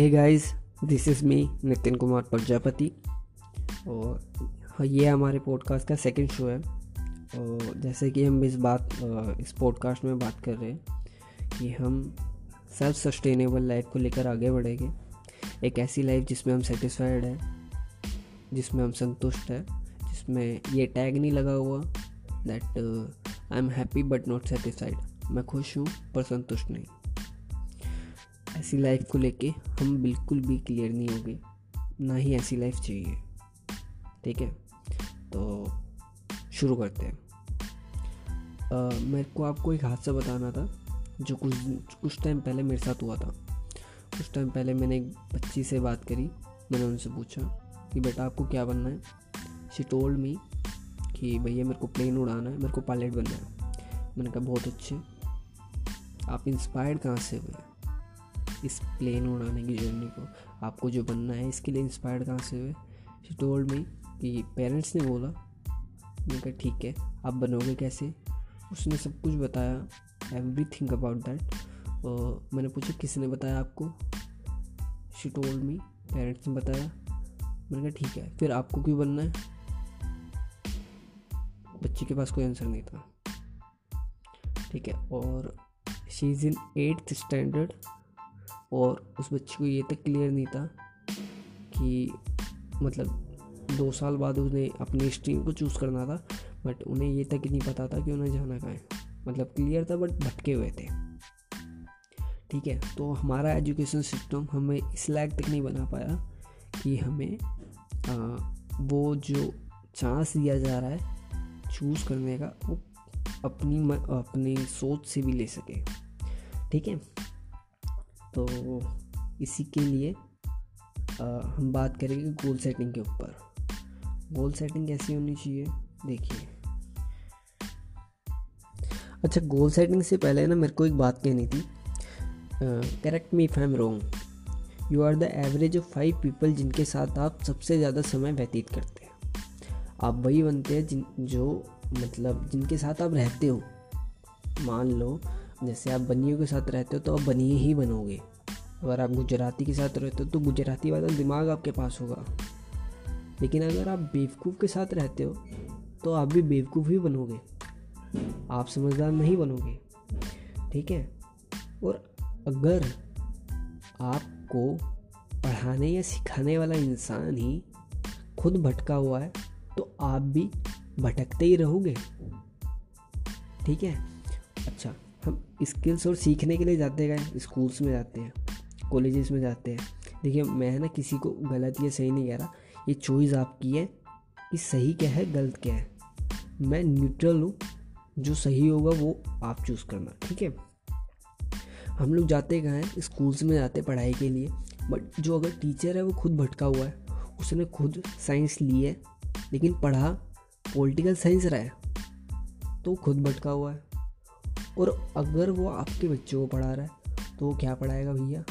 Hey guys this is me Nitin Kumar Prajapati और हाँ, ये हमारे पॉडकास्ट का सेकंड शो है। और जैसे कि हम इस बात इस पॉडकास्ट में बात कर रहे हैं कि हम सेल्फ सस्टेनेबल लाइफ को लेकर आगे बढ़ेंगे। एक ऐसी लाइफ जिसमें हम सेटिस्फाइड है जिसमें हम संतुष्ट है जिसमें ये टैग नहीं लगा हुआ that I am happy but not satisfied मैं खुश हूँ पर संतुष्ट नहीं। ऐसी लाइफ को लेके हम बिल्कुल भी क्लियर नहीं होंगे। ना ही ऐसी लाइफ चाहिए। ठीक है? तो शुरू करते हैं। uh, मेरे को आपको एक हादसा बताना था जो कुछ कुछ टाइम पहले मेरे साथ हुआ था। कुछ टाइम पहले मैंने एक बच्ची से बात करी मैंने उनसे पूछा कि बेटा आपको क्या बनना है? शी टोल्ड मी कि भैया मेरे को प्लेन उड़ाना है मेरे को पायलट बनना है। मैंने कहा बहुत अच्छे। आप इंस्पायर्ड कहाँ से हुए? इस प्लेन उड़ाने की जर्नी को, आपको जो बनना है, इसके लिए इंस्पायर्ड कहाँ से हुए? शी टोल्ड मी कि पेरेंट्स ने बोला। मैंने कहा, ठीक है, आप बनोगे कैसे? उसने सब कुछ बताया एवरी थिंग अबाउट दैट और मैंने पूछा, किसने बताया आपको? शी टोल्ड मी पेरेंट्स ने बताया। मैंने कहा, ठीक है, फिर आपको क्यों बनना है? बच्चे के पास कोई आंसर नहीं था। ठीक है, और she is in eighth standard और उस बच्चे को ये तक क्लियर नहीं था कि मतलब दो साल बाद उन्हें अपनी स्ट्रीम को चूज़ करना था बट उन्हें ये तक नहीं पता था कि उन्हें जाना कहाँ है। मतलब क्लियर था बट भटके हुए थे। ठीक है तो हमारा एजुकेशन सिस्टम हमें इस लायक तक नहीं बना पाया कि हमें आ, वो जो चांस दिया जा रहा है चूज़ करने का वो अपनी अपनी सोच से भी ले सके। ठीक है? तो इसी के लिए आ, हम बात करेंगे गोल सेटिंग के ऊपर। गोल सेटिंग कैसी होनी चाहिए? देखिए। अच्छा गोल सेटिंग से पहले ना मेरे को एक बात कहनी थी। Correct me if I am wrong you are the average of five people जिनके साथ आप सबसे ज़्यादा समय व्यतीत करते हैं। आप वही बनते हैं जिन जो मतलब जिनके साथ आप रहते हो। मान लो जैसे आप बनियों के साथ रहते हो तो आप बनिए ही बनोगे। अगर आप गुजराती के साथ रहते हो तो गुजराती वाला दिमाग आपके पास होगा। लेकिन अगर आप बेवकूफ़ के साथ रहते हो तो आप भी बेवकूफ़ ही बनोगे। आप समझदार नहीं बनोगे। ठीक है? और अगर आपको पढ़ाने या सिखाने वाला इंसान ही खुद भटका हुआ है तो आप भी भटकते ही रहोगे। ठीक है? अच्छा हम स्किल्स और सीखने के लिए जाते गए स्कूल्स में जाते हैं। कॉलेजेस में जाते हैं। देखिए, मैं ना किसी को गलत या सही नहीं कह रहा। ये चॉइस आपकी है कि सही क्या है, गलत क्या है। मैं न्यूट्रल हूँ। जो सही होगा, वो आप चूज़ करना, ठीक है? हम लोग जाते कहाँ हैं? स्कूल्स में जाते पढ़ाई के लिए। बट जो अगर टीचर है, वो खुद भटका हुआ है। उसने खुद साइंस ली है, लेकिन पढ़ा पॉलिटिकल साइंस रहा है तो खुद भटका हुआ है। और अगर वो आपके बच्चों को पढ़ा रहा है तो वो क्या पढ़ाएगा भैया?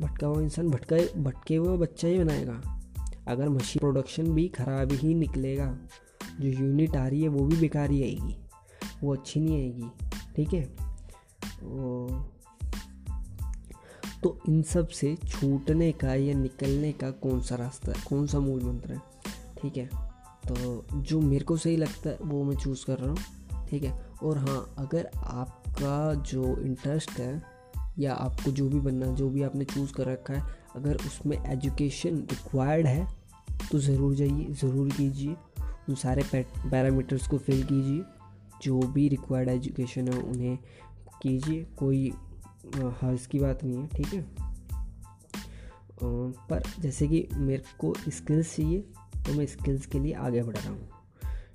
भटका हुआ इंसान, भटका, भटके हुआ बच्चा ही बनाएगा। अगर मशीन प्रोडक्शन भी ख़राब ही निकलेगा, जो यूनिट आ रही है, वो भी बेकार ही आएगी। वो अच्छी नहीं आएगी, ठीक है? तो इन सबसे छूटने का या निकलने का कौन सा रास्ता है? कौन सा मूल मंत्र है? ठीक है? तो जो मेरे को सही लगता है, वो मैं चूज़ कर रहा हूँ, ठीक है? और हाँ अगर आपका जो इंटरेस्ट है या आपको जो भी बनना, जो भी आपने चूज़ कर रखा है, अगर उसमें एजुकेशन रिक्वायर्ड है तो ज़रूर जाइए, ज़रूर कीजिए। उन सारे पैरामीटर्स को फिल कीजिए। जो भी रिक्वायर्ड एजुकेशन है, उन्हें कीजिए। कोई हर्ज की बात नहीं है, ठीक है? पर जैसे कि मेरे को स्किल्स चाहिए तो मैं स्किल्स के लिए आगे बढ़ रहा हूँ,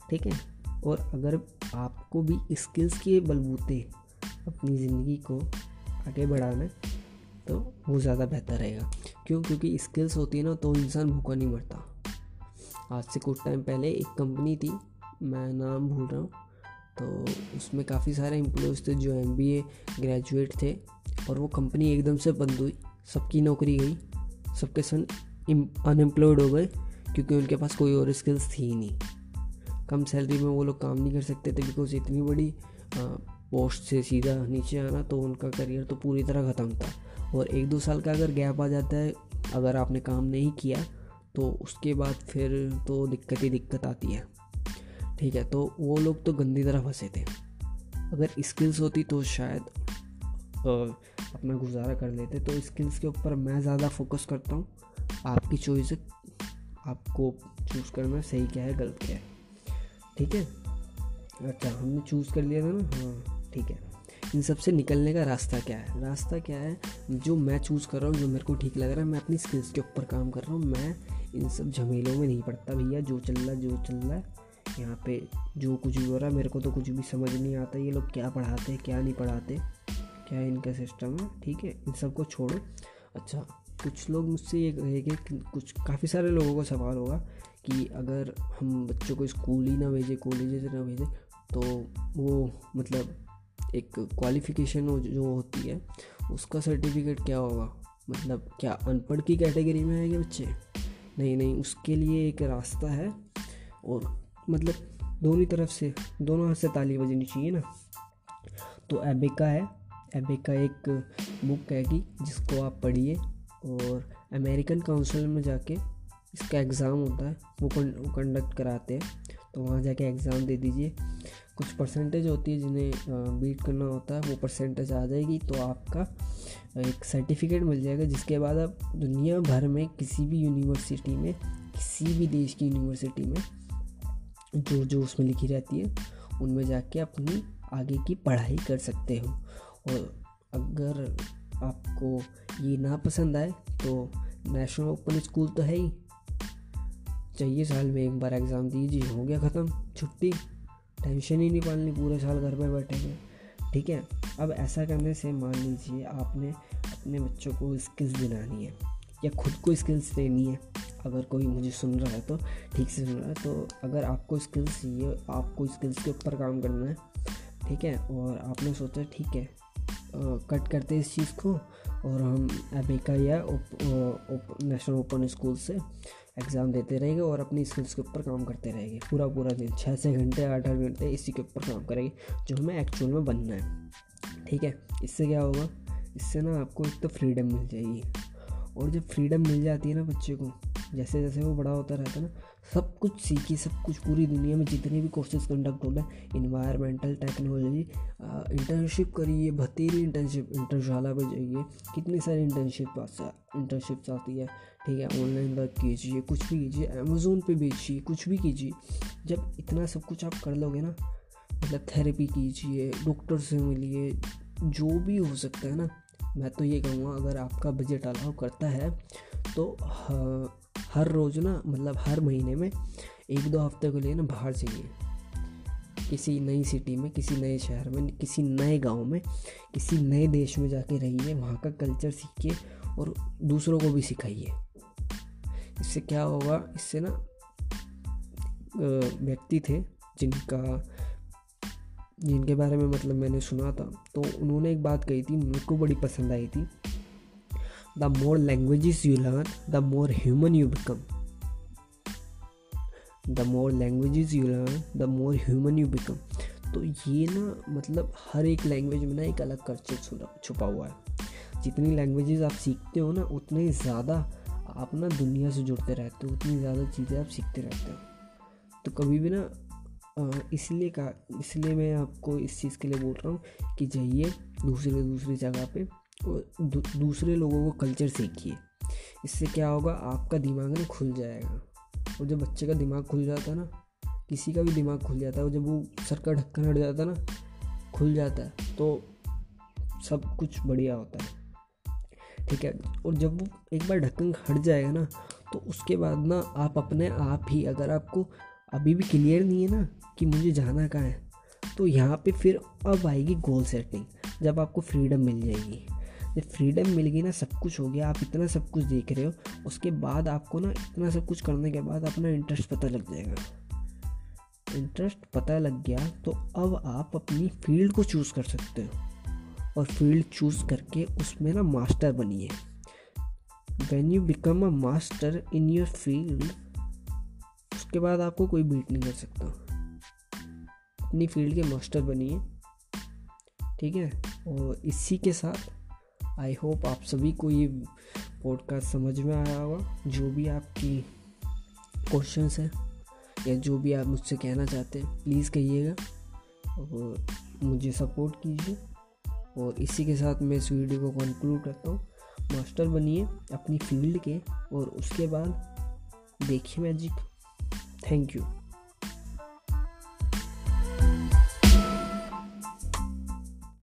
ठीक है? और अगर आपको भी स्किल्स के बलबूते अपनी ज़िंदगी को आगे बढ़ाना तो वो ज़्यादा बेहतर रहेगा। क्यों? क्योंकि स्किल्स होती है ना तो इंसान भूखा नहीं मरता। आज से कुछ टाइम पहले एक कंपनी थी, मैं नाम भूल रहा हूँ तो उसमें काफ़ी सारे एम्प्लॉयज़ थे जो एमबीए ग्रेजुएट थे, और वो कंपनी एकदम से बंद हुई। सबकी नौकरी गई, सबके सन अनएम्प्लॉयड हो गए, क्योंकि उनके पास कोई और स्किल्स थी ही नहीं। कम सैलरी में वो लोग काम नहीं कर सकते थे बिकॉज़ इतनी बड़ी पोस्ट से सीधा नीचे आना तो उनका करियर तो पूरी तरह ख़त्म था। और एक दो साल का अगर गैप आ जाता है, अगर आपने काम नहीं किया तो उसके बाद फिर तो दिक्कत ही दिक्कत आती है। ठीक है तो वो लोग तो गंदी तरह फंसे थे। अगर स्किल्स होती तो शायद अपना गुजारा कर लेते। तो स्किल्स के ऊपर मैं ज़्यादा फोकस करता हूँ। आपकी चॉइस आपको चूज़ करना सही क्या है, गलत क्या है। ठीक है? अच्छा हमने चूज़ कर लिया था ना? हाँ। ठीक है। इन सबसे निकलने का रास्ता क्या है? रास्ता क्या है? जो मैं चूज़ कर रहा हूँ, जो मेरे को ठीक लग रहा है, मैं अपनी स्किल्स के ऊपर काम कर रहा हूँ। मैं इन सब झमेलों में नहीं पड़ता भैया। जो चल रहा है, जो चल रहा है। यहाँ पे जो कुछ भी हो रहा है, मेरे को तो कुछ भी समझ नहीं आता। ये लोग क्या पढ़ाते हैं, क्या नहीं पढ़ाते? क्या इनका सिस्टम है? ठीक है, इन सबको छोड़ो। अच्छा कुछ लोग मुझसे ये कहेंगे कुछ, काफ़ी सारे लोगों का सवाल होगा कि अगर हम बच्चों को स्कूल ही ना भेजें कॉलेज ना भेजें तो वो मतलब एक क्वालिफिकेशन जो होती है, उसका सर्टिफिकेट क्या होगा? मतलब क्या अनपढ़ की कैटेगरी में आएँगे बच्चे? नहीं नहीं, उसके लिए एक रास्ता है और मतलब दोनों तरफ़ से, दोनों हाथ से ताली बजनी चाहिए ना। तो एबिका है। एबिका एक बुक है कि जिसको आप पढ़िए और अमेरिकन काउंसिल में जाके इसका एग्ज़ाम होता है, वो कंडक्ट कराते हैं। तो वहाँ जाके एग्ज़ाम दे दीजिए। कुछ परसेंटेज होती है जिन्हें बीट करना होता है, वो परसेंटेज आ जाएगी तो आपका एक सर्टिफिकेट मिल जाएगा, जिसके बाद आप दुनिया भर में किसी भी यूनिवर्सिटी में, किसी भी देश की यूनिवर्सिटी में, जो जो उसमें लिखी रहती है, उनमें जाके अपनी आगे की पढ़ाई कर सकते हो। और अगर आपको ये ना पसंद आए तो नेशनल ओपन स्कूल तो है ही। चाहिए साल में एक बार एग्ज़ाम दीजिए, हो गया ख़त्म, छुट्टी। टेंशन ही नहीं पालनी, पूरे साल घर पे बैठे हुए। ठीक है? अब ऐसा करने से मान लीजिए आपने अपने बच्चों को स्किल्स दिलानी है, या खुद को स्किल्स देनी है। अगर कोई मुझे सुन रहा है तो ठीक से सुन रहा है। तो अगर आपको स्किल्स चाहिए आपको स्किल्स के ऊपर काम करना है, ठीक है? और आपने सोचा ठीक है कट करते इस चीज़ को, और हम एबिका या नेशनल ओपन स्कूल से एग्ज़ाम देते रहेंगे और अपनी स्किल्स के ऊपर काम करते रहेंगे। पूरा पूरा दिन छः छः घंटे, आठ आठ घंटे इसी के ऊपर काम करेंगे, जो हमें एक्चुअल में बनना है। ठीक है? इससे क्या होगा? इससे ना आपको एक तो फ्रीडम मिल जाएगी। और जब फ्रीडम मिल जाती है ना बच्चे को जैसे जैसे वो बड़ा होता रहता है ना, सब कुछ सीखिए सब कुछ पूरी दुनिया में जितने भी कोर्सेज कंडक्ट हो हैं इन्वायरमेंटल टेक्नोलॉजी इंटर्नशिप करिए, भतीरी इंटर्नशिप इंटरशाला पर जाइए, कितनी सारी इंटर्नशिप इंटर्नशिप्स आती है, ठीक है ऑनलाइन वर्क कीजिए, कुछ भी कीजिए अमेज़ोन पे बेचिए, कुछ भी कीजिए, जब इतना सब कुछ आप कर लोगे ना मतलब थेरेपी कीजिए डॉक्टर से मिलिए, जो भी हो सकता है ना, मैं तो ये कहूँगा, अगर आपका बजट अलाउ करता है तो हर रोज़ ना मतलब हर महीने में एक दो हफ़्ते के लिए ना बाहर जाइए किसी नई सिटी में, किसी नए शहर में, किसी नए गाँव में, किसी नए देश में जाके रहिए, वहाँ का कल्चर सीखिए और दूसरों को भी सिखाइए। इससे क्या होगा, इससे ना व्यक्ति थे जिनका, जिनके बारे में मतलब मैंने सुना था तो उन्होंने एक बात कही थी मेरे को बड़ी पसंद आई थी। The more languages you learn the more human you become the more languages you learn the more human you become तो ये ना मतलब हर एक लैंग्वेज में ना एक अलग कल्चर छुपा हुआ है। जितनी लैंग्वेजेस आप सीखते हो ना, उतने ज़्यादा आप ना दुनिया से जुड़ते रहते हो, उतनी ज़्यादा चीज़ें आप सीखते रहते हो। तो कभी भी ना इसलिए का, इसलिए मैं आपको इस चीज़ के लिए बोल रहा हूँ कि जाइए दूसरे, दूसरी जगह पे दू, दूसरे लोगों को कल्चर सीखिए। इससे क्या होगा? आपका दिमाग ना खुल जाएगा। और जब बच्चे का दिमाग खुल जाता है ना किसी का भी दिमाग खुल जाता है और जब वो सर का ढक्कन हट जाता है ना खुल जाता है तो सब कुछ बढ़िया होता है। ठीक है? और जब वो एक बार ढक्कन हट जाएगा ना तो उसके बाद ना आप अपने आप ही अगर आपको अभी भी क्लियर नहीं है ना कि मुझे जाना कहाँ है तो यहाँ पे फिर अब आएगी गोल सेटिंग जब आपको फ्रीडम मिल जाएगी। जब फ्रीडम मिल गई ना, सब कुछ हो गया, आप इतना सब कुछ देख रहे हो, उसके बाद आपको ना इतना सब कुछ करने के बाद अपना इंटरेस्ट पता लग जाएगा। इंटरेस्ट पता लग गया तो अब आप अपनी फ़ील्ड को चूज़ कर सकते हो। और फ़ील्ड चूज़ करके उसमें ना मास्टर बनिए। When you become a master in your field उसके बाद आपको कोई बीट नहीं कर सकता। अपनी फ़ील्ड के मास्टर बनिए, ठीक है? और इसी के साथ आई होप आप सभी को ये पॉडकास्ट समझ में आया होगा। जो भी आपकी क्वेश्चंस है, या जो भी आप मुझसे कहना चाहते हैं प्लीज़ कहिएगा और मुझे सपोर्ट कीजिए। और इसी के साथ मैं इस वीडियो को कंक्लूड करता हूँ। मास्टर बनिए अपनी फ़ील्ड के और उसके बाद देखिए मैजिक थैंक यू